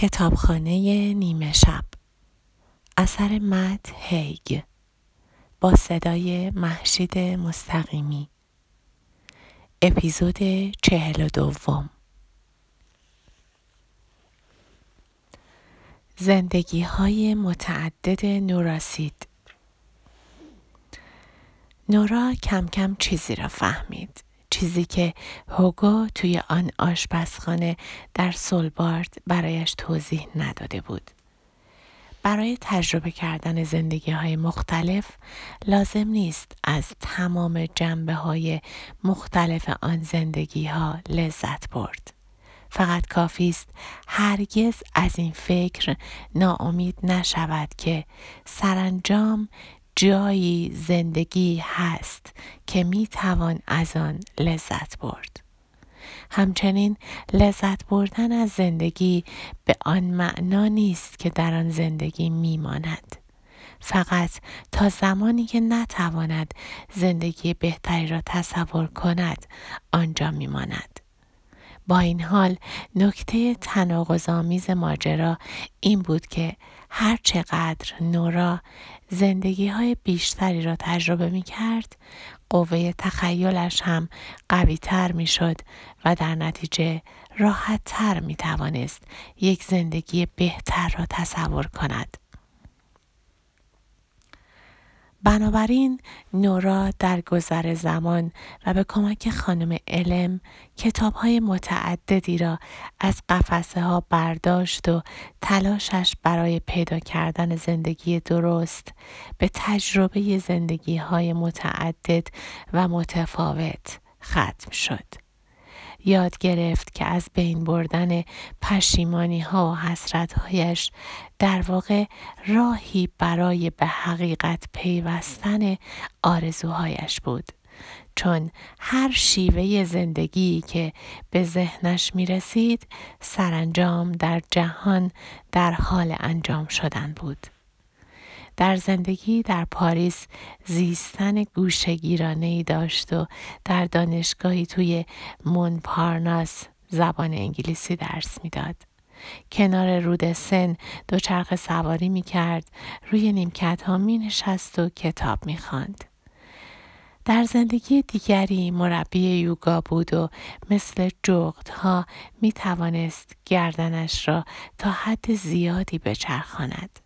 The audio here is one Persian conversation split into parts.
کتابخانه نیمه شب. اثر مد هیگ با صدای محشید مستقیمی. اپیزود چهل و دوم. زندگی های متعدد نوراسید. نورا کم کم چیزی را فهمید. چیزی که هوگو توی آن آشپزخانه در سولبارد برایش توضیح نداده بود. برای تجربه کردن زندگی های مختلف لازم نیست از تمام جنبه های مختلف آن زندگی ها لذت برد. فقط کافی است هرگز از این فکر ناامید نشود که سرانجام جایی زندگی هست که می توان از آن لذت برد. همچنین لذت بردن از زندگی به آن معنا نیست که در آن زندگی میماند. فقط تا زمانی که نتواند زندگی بهتری را تصور کند آنجا میماند. با این حال نکته تناقض ماجرا این بود که هر چقدر نورا زندگی های بیشتری را تجربه می کرد قوه تخیلش هم قوی تر می شد و در نتیجه راحت تر می توانست یک زندگی بهتر را تصور کند. بنابراین نورا در گذر زمان و به کمک خانم علم کتاب های متعددی را از قفسه ها برداشت و تلاشش برای پیدا کردن زندگی درست به تجربه زندگی های متعدد و متفاوت ختم شد. یاد گرفت که از بین بردن پشیمانی ها و حسرت هایش در واقع راهی برای به حقیقت پیوستن آرزوهایش بود. چون هر شیوه زندگی که به ذهنش می رسید سرانجام در جهان در حال انجام شدن بود. در زندگی در پاریس زیستن گوشگیرانه ای داشت و در دانشگاهی توی مونپارناس زبان انگلیسی درس می‌داد. کنار رود سن دوچرخه سواری می کرد روی نیمکت ها می نشست و کتاب می خاند. در زندگی دیگری مربی یوگا بود و مثل جغدها می توانست گردنش را تا حد زیادی بچرخاند.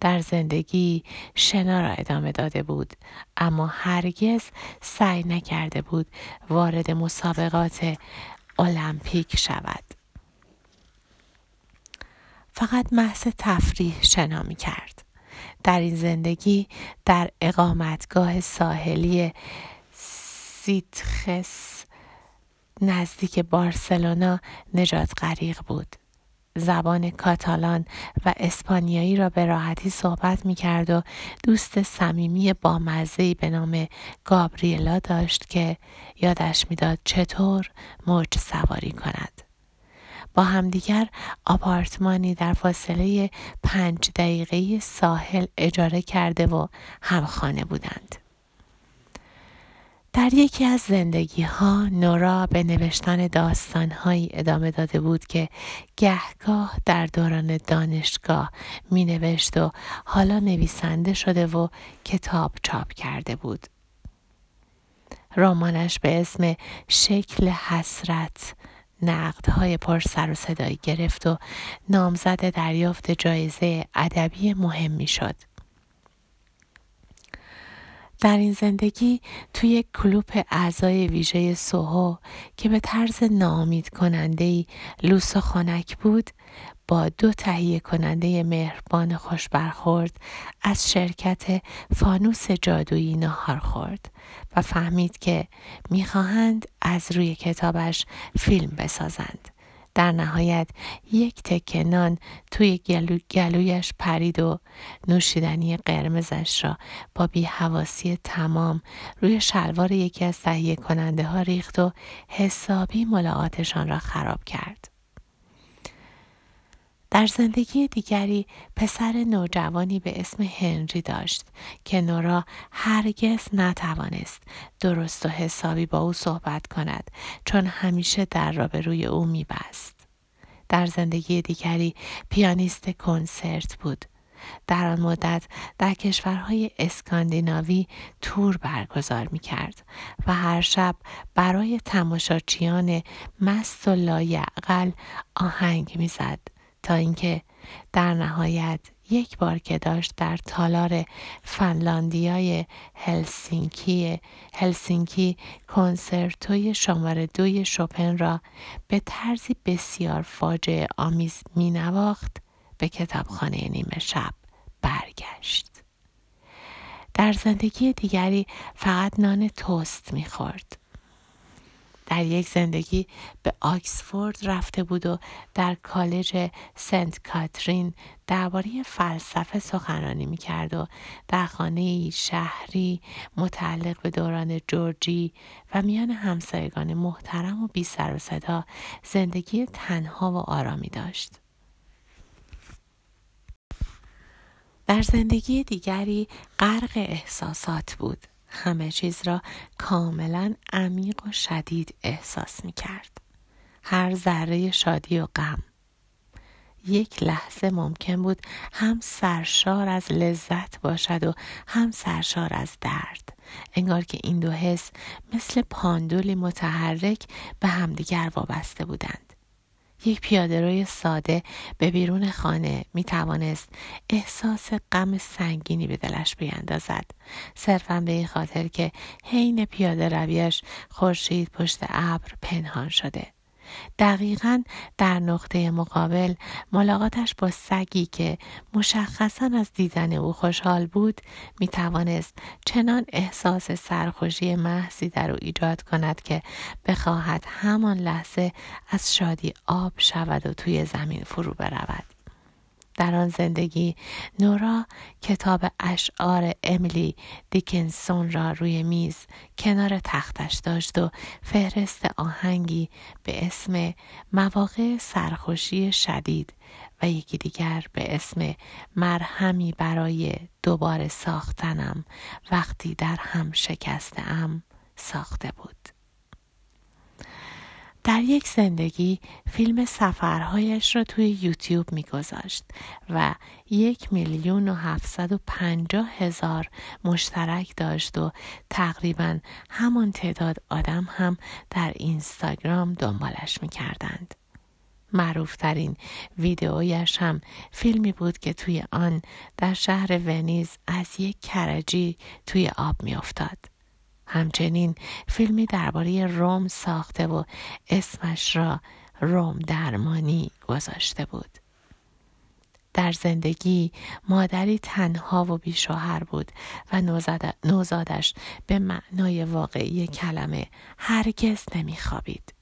در زندگی شنا را ادامه داده بود. اما هرگز سعی نکرده بود وارد مسابقات المپیک شود. فقط محض تفریح شنا می کرد. در این زندگی در اقامتگاه ساحلی سیتخس نزدیک بارسلونا نجات غریق بود. زبان کاتالان و اسپانیایی را به راحتی صحبت می کرد و دوست صمیمی با مزهی به نام گابریلا داشت که یادش می‌داد چطور موج سواری کند. با همدیگر آپارتمانی در فاصله پنج دقیقه ساحل اجاره کرده و همخانه بودند. در یکی از زندگی ها نورا به نوشتن داستان ادامه داده بود که گهگاه در دوران دانشگاه می نوشت و حالا نویسنده شده و کتاب چاپ کرده بود. رمانش به اسم شکل حسرت نقدهای پر سر و صدایی گرفت و نامزد دریافت جایزه ادبی مهمی شد. در این زندگی توی کلوپ اعضای ویژه سوهو که به طرز نامید کننده لوس و خانک بود با دو تهیه کننده مهربان خوش برخورد از شرکت فانوس جادویی نهار خورد و فهمید که می‌خواهند از روی کتابش فیلم بسازند. در نهایت یک تکه نان توی گلو گلویش پرید و نوشیدنی قرمزش را با بیهواسی تمام روی شلوار یکی از تهیه کننده ها ریخت و حسابی ملاقاتشان را خراب کرد. در زندگی دیگری پسر نوجوانی به اسم هنری داشت که نورا هرگز نتوانست درست و حسابی با او صحبت کند چون همیشه در را به روی او میبست. در زندگی دیگری پیانیست کنسرت بود در آن مدت در کشورهای اسکاندیناوی تور برگزار می کرد و هر شب برای تماشاچیان مست و لایعقل آهنگ می‌زد تا اینکه در نهایت یک بار که داشت در تالار فنلاندیای هلسینکی هلسینکی کنسرتوی شماره دوی شوپن را به طرزی بسیار فاجعه آمیز می نواخت به کتابخانه نیمه شب برگشت. در زندگی دیگری فقط نان توست می‌خورد. در یک زندگی به آکسفورد رفته بود و در کالج سنت کاترین درباره فلسفه سخنرانی می‌کرد و در خانه شهری متعلق به دوران جورجی و میان همسایگان محترم و بی سر و صدا زندگی تنها و آرامی داشت. در زندگی دیگری غرق احساسات بود. همه چیز را کاملا عمیق و شدید احساس می کرد. هر ذره شادی و غم. یک لحظه ممکن بود هم سرشار از لذت باشد و هم سرشار از درد. انگار که این دو حس مثل پاندولی متحرک به همدیگر وابسته بودند. یک پیاده روی ساده به بیرون خانه می توانست احساس غم سنگینی به دلش بیندازد صرفا به این خاطر که حین پیاده رویش خورشید پشت ابر پنهان شده. دقیقا در نقطه مقابل ملاقاتش با سگی که مشخصا از دیدن او خوشحال بود می توانست چنان احساس سرخوشی محضی در او ایجاد کند که بخواهد همان لحظه از شادی آب شود و توی زمین فرو برود. در آن زندگی نورا کتاب اشعار امیلی دیکنسون را روی میز کنار تختش داشت و فهرست آهنگی به اسم مواقع سرخوشی شدید و یکی دیگر به اسم مرهمی برای دوباره ساختنم وقتی در هم شکستم ساخته بود. در یک زندگی فیلم سفرهایش را توی یوتیوب میگذاشت و یک میلیون و هفتصد و پنجاه هزار مشترک داشت و تقریبا همان تعداد آدم هم در اینستاگرام دنبالش می‌کردند. معروفترین ویدئویش هم فیلمی بود که توی آن در شهر ونیز از یک کرجی توی آب میافتاد. همچنین فیلمی درباره روم ساخته و اسمش را روم درمانی گذاشته بود. در زندگی مادری تنها و بیشوهر بود و نوزادش به معنای واقعی کلمه هرگز نمیخوابید.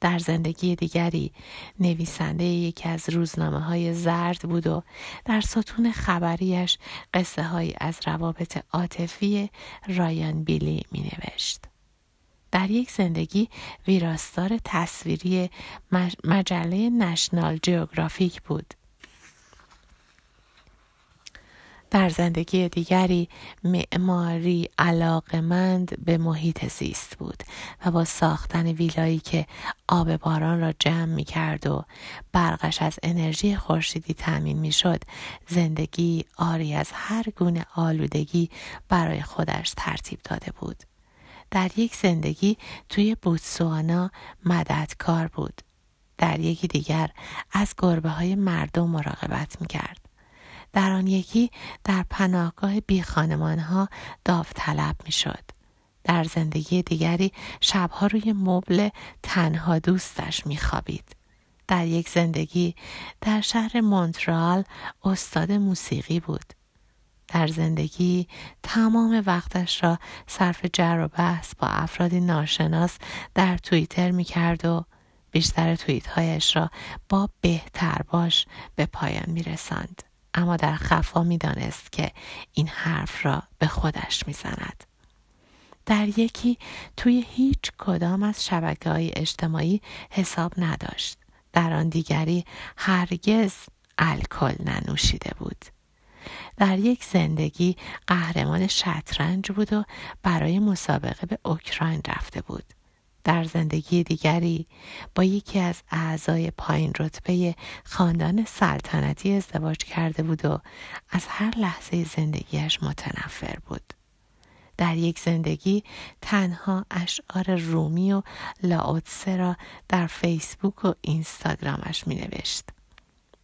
در زندگی دیگری نویسنده یکی از روزنامه های زرد بود و در ستون خبریش قصه های از روابط عاطفی رایان بیلی می نوشت. در یک زندگی ویراستار تصویری مجله نشنال جیوگرافیک بود در زندگی دیگری معماری علاقمند به محیط زیست بود و با ساختن ویلایی که آب باران را جمع می کرد و برقش از انرژی خورشیدی تأمین می شد زندگی آری از هر گونه آلودگی برای خودش ترتیب داده بود. در یک زندگی توی بوتسوانا مددکار بود. در یکی دیگر از گربه های مردم مراقبت می کرد. در آن یکی در پناهگاه بی خانمان ها داوطلب می شد. در زندگی دیگری شبها روی مبل تنها دوستش می خوابید. در یک زندگی در شهر مونترال استاد موسیقی بود. در زندگی تمام وقتش را صرف جر و بحث با افرادی ناشناس در توییتر می کرد و بیشتر توییت هایش را با بهتر باش به پایان می رسند. اما در خفا می دانست که این حرف را به خودش می زند. در یکی توی هیچ کدام از شبکه های اجتماعی حساب نداشت. در آن دیگری هرگز الکل ننوشیده بود. در یک زندگی قهرمان شطرنج بود و برای مسابقه به اوکراین رفته بود. در زندگی دیگری با یکی از اعضای پایین رتبه خاندان سلطنتی ازدواج کرده بود و از هر لحظه زندگیش متنفر بود. در یک زندگی تنها اشعار رومی و لاوتسه را در فیسبوک و اینستاگرامش می نوشت.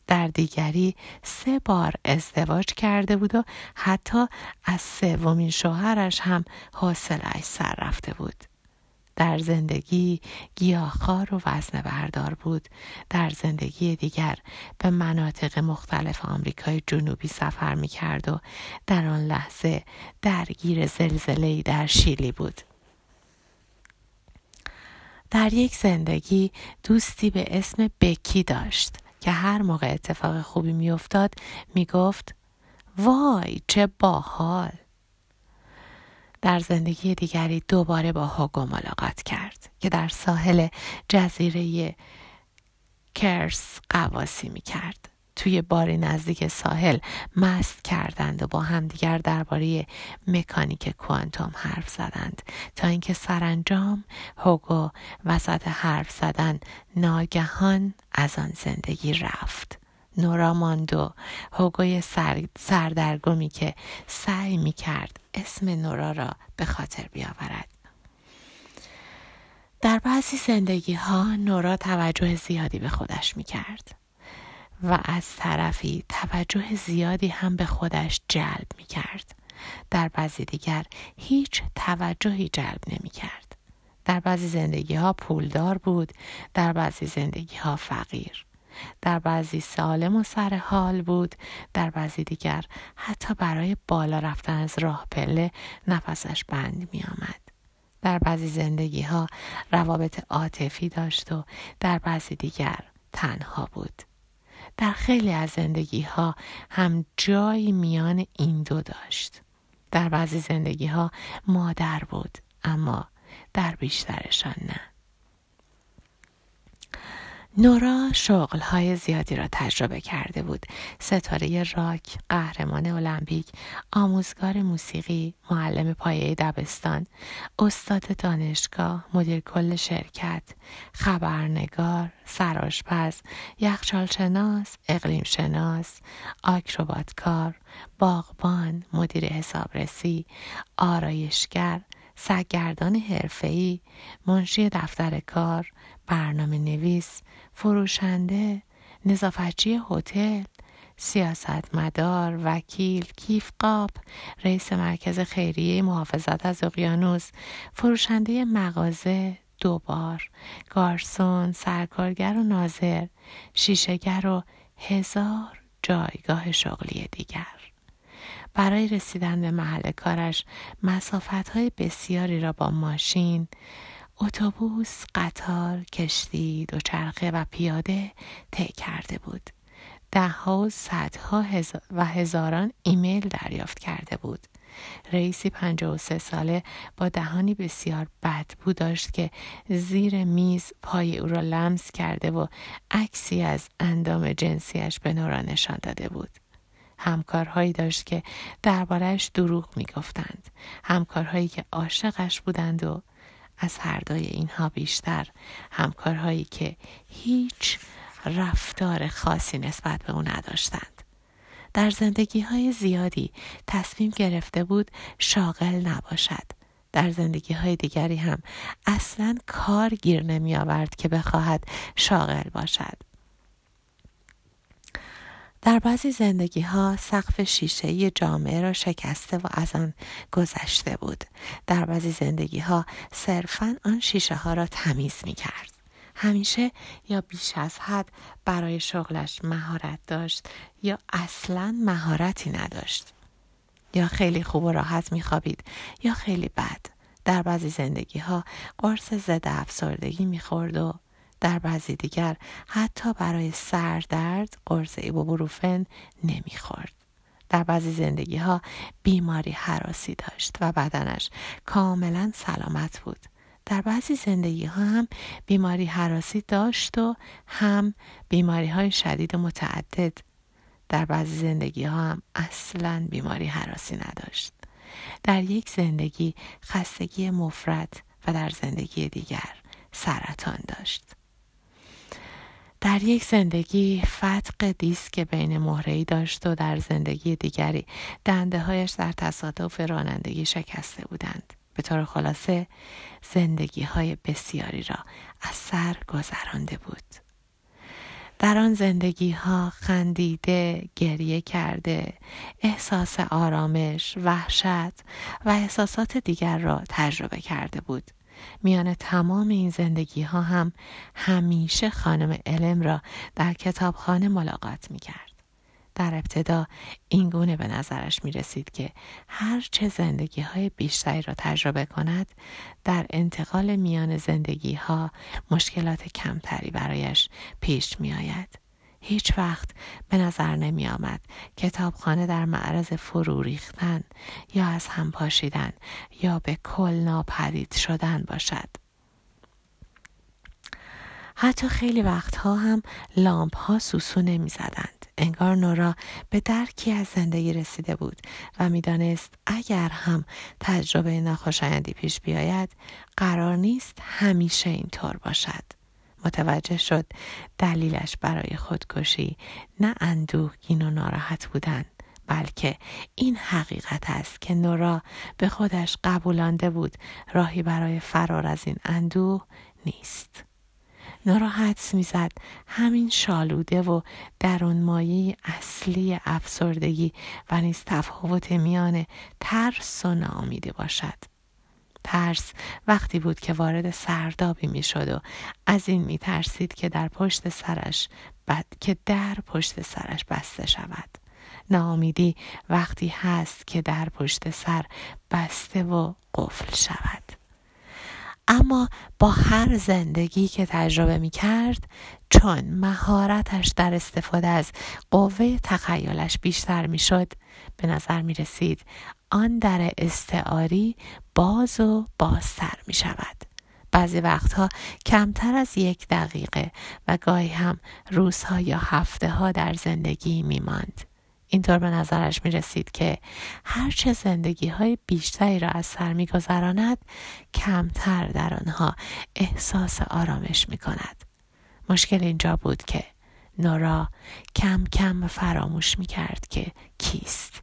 در دیگری سه بار ازدواج کرده بود و حتی از سومین شوهرش هم حاصلش سر رفته بود. در زندگی گیاهخوار و وزن بردار بود. در زندگی دیگر به مناطق مختلف آمریکای جنوبی سفر می کرد و در آن لحظه درگیر زلزله در شیلی بود. در یک زندگی دوستی به اسم بکی داشت که هر موقع اتفاق خوبی میافتاد می‌گفت وای چه باحال! در زندگی دیگری دوباره با هاگو ملاقات کرد که در ساحل جزیره کرس قواسی می کرد. توی باری نزدیک ساحل مست کردند و با همدیگر درباره مکانیک کوانتوم حرف زدند تا اینکه سرانجام هوگو وسط حرف زدن ناگهان از آن زندگی رفت نورا ماندو هوگوی سر، سردرگمی که سعی می کرد اسم نورا را به خاطر بیاورد در بعضی زندگی ها نورا توجه زیادی به خودش می کرد و از طرفی توجه زیادی هم به خودش جلب می کرد. در بعضی دیگر هیچ توجهی جلب نمی کرد. در بعضی زندگی ها پولدار بود، در بعضی زندگی ها فقیر. در بعضی سالم و سر حال بود در بعضی دیگر حتی برای بالا رفتن از راه پله نفسش بند می آمد. در بعضی زندگی ها روابط عاطفی داشت و در بعضی دیگر تنها بود. در خیلی از زندگی ها هم جایی میان این دو داشت. در بعضی زندگی ها مادر بود اما در بیشترشان نه. نورا های زیادی را تجربه کرده بود. ستاره راک، قهرمان المپیک، آموزگار موسیقی، معلم پایه دبستان، استاد دانشگاه، مدیر کل شرکت، خبرنگار، سراشپز، یخچالشناس، اقلیم شناس، آکروباتکار، باغبان، مدیر حسابرسی، آرایشگر، سگگردان حرفه‌ای، منشی دفتر کار، برنامه نویس، فروشنده، نظافتچی هتل، سیاستمدار، وکیل، کیفقاب، رئیس مرکز خیریه محافظت از اقیانوس، فروشنده مغازه، دوبار، گارسون، سرکارگر و ناظر، شیشهگر و هزار جایگاه شغلی دیگر. برای رسیدن به محل کارش مسافت های بسیاری را با ماشین، اتوبوس، قطار، کشتی، دوچرخه و پیاده طی کرده بود. دهها و صدها و هزاران ایمیل دریافت کرده بود. رئیسی سه ساله با دهانی بسیار بدبو داشت که زیر میز پای او را لمس کرده و عکسی از اندام جنسیش به نورا نشان داده بود. همکارهایی داشت که دربارهش دروغ می‌گفتند همکارهایی که عاشقش بودند و از هر دوی اینها بیشتر همکارهایی که هیچ رفتار خاصی نسبت به او نداشتند. در زندگی های زیادی تصمیم گرفته بود شاغل نباشد. در زندگی های دیگری هم اصلا کار گیر نمی آورد که بخواهد شاغل باشد. در بعضی زندگی ها سقف شیشه جامعه را شکسته و از آن گذشته بود. در بعضی زندگی ها صرفا آن شیشه ها را تمیز می کرد. همیشه یا بیش از حد برای شغلش مهارت داشت یا اصلا مهارتی نداشت. یا خیلی خوب و راحت می خوابید یا خیلی بد. در بعضی زندگی ها قرص ضد افسردگی می خورد و در بعضی دیگر حتی برای سردرد قرص ایبوبروفن نمی‌خورد. در بعضی زندگی ها بیماری حراسی داشت و بدنش کاملا سلامت بود. در بعضی زندگی ها هم بیماری حراسی داشت و هم بیماری های شدید و متعدد. در بعضی زندگی ها هم اصلا بیماری حراسی نداشت. در یک زندگی خستگی مفرد و در زندگی دیگر سرطان داشت. در یک زندگی فتق دیسک بین مهرهی داشت و در زندگی دیگری دنده هایش در تصادف رانندگی شکسته بودند. به طور خلاصه زندگی های بسیاری را از سر گذرانده بود. در آن زندگی ها خندیده، گریه کرده، احساس آرامش، وحشت و احساسات دیگر را تجربه کرده بود. میان تمام این زندگی ها هم همیشه خانم علم را در کتابخانه ملاقات می کرد. در ابتدا این گونه به نظرش می رسید که هر چه زندگی های بیشتری را تجربه کند در انتقال میان زندگی ها مشکلات کمتری برایش پیش می آید. هیچ وقت به نظر نمی آمد کتابخانه در معرض فرو ریختن یا از هم پاشیدن یا به کل ناپدید شدن باشد. حتی خیلی وقتها هم لامپ ها سوسو نمی زدند. انگار نورا به درکی از زندگی رسیده بود و می‌دانست اگر هم تجربه ناخوشایندی پیش بیاید قرار نیست همیشه اینطور باشد. متوجه شد دلیلش برای خودکشی نه اندوهگین و ناراحت بودن بلکه این حقیقت است که نورا به خودش قبولانده بود راهی برای فرار از این اندوه نیست. نورا حدس می‌زد همین شالوده و درون مایه اصلی افسردگی و نیز تفاوت میان ترس و ناامیدی باشد. ترس وقتی بود که وارد سردابی می‌شد و از این می ترسید که در پشت سرش بد که در پشت سرش بسته شود. ناامیدی وقتی هست که در پشت سر بسته و قفل شود. اما با هر زندگی که تجربه می کرد چون مهارتش در استفاده از قوه تخیلش بیشتر می شد به نظر می رسید آن در استعاری باز و بازتر می شود. بعضی وقتها کمتر از یک دقیقه و گاهی هم روزها یا هفته ها در زندگی می ماند. اینطور به نظرش می رسید که هرچه زندگی های بیشتری را از سر می گذراند کمتر در آنها احساس آرامش می کند. مشکل اینجا بود که نورا کم کم فراموش می کرد که کیست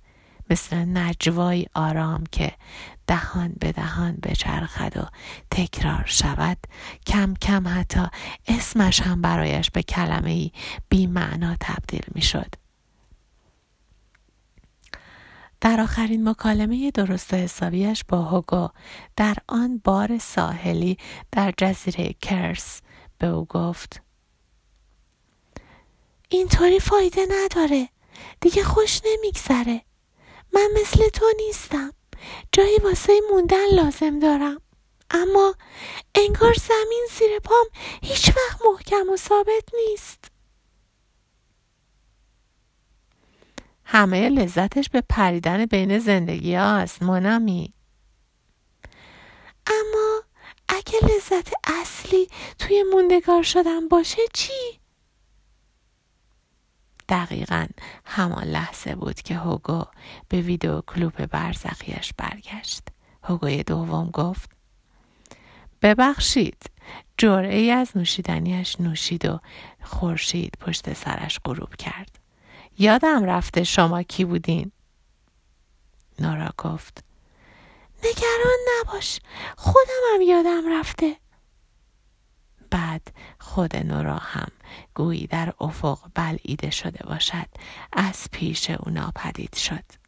مثل نجوای آرام که دهان به دهان بچرخد و تکرار شود کم کم حتی اسمش هم برایش به کلمه ای بی معنا تبدیل می شد. در آخرین مکالمه درست حسابیش با هوگو در آن بار ساحلی در جزیره کرس به او گفت اینطوری فایده نداره. دیگه خوش نمیگذره. من مثل تو نیستم. جایی واسه موندن لازم دارم. اما انگار زمین زیر پام هیچ وقت محکم و ثابت نیست. همه لذتش به پریدن بین زندگی هاست منامی اما اگه لذت اصلی توی موندگار شدن باشه چی؟ دقیقا همان لحظه بود که هوگو به ویدیو کلوپ برزخیش برگشت. هوگوی دوم گفت ببخشید جرعه ای از نوشیدنیش نوشید و خورشید پشت سرش غروب کرد. یادم رفته شما کی بودین. نارا گفت نگران نباش خودم هم یادم رفته. بعد خود نورا هم گویی در افق بلعیده شده باشد از پیش او ناپدید شد.